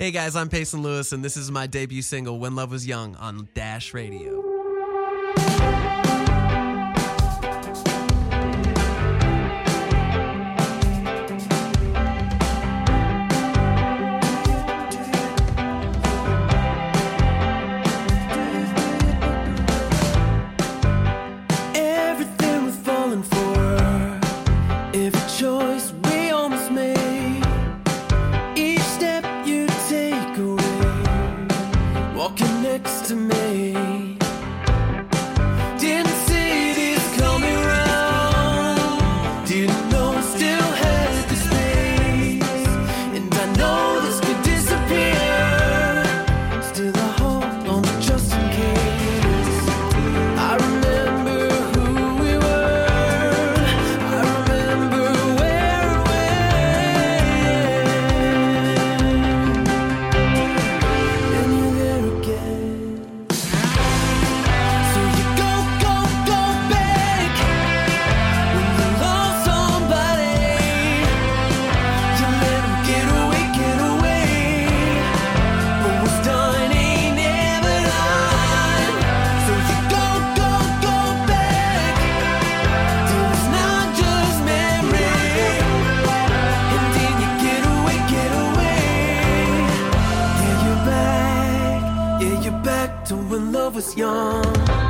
Hey guys, I'm Payson Lewis, and this is my debut single, When Love Was Young, on Dash Radio. next to was young.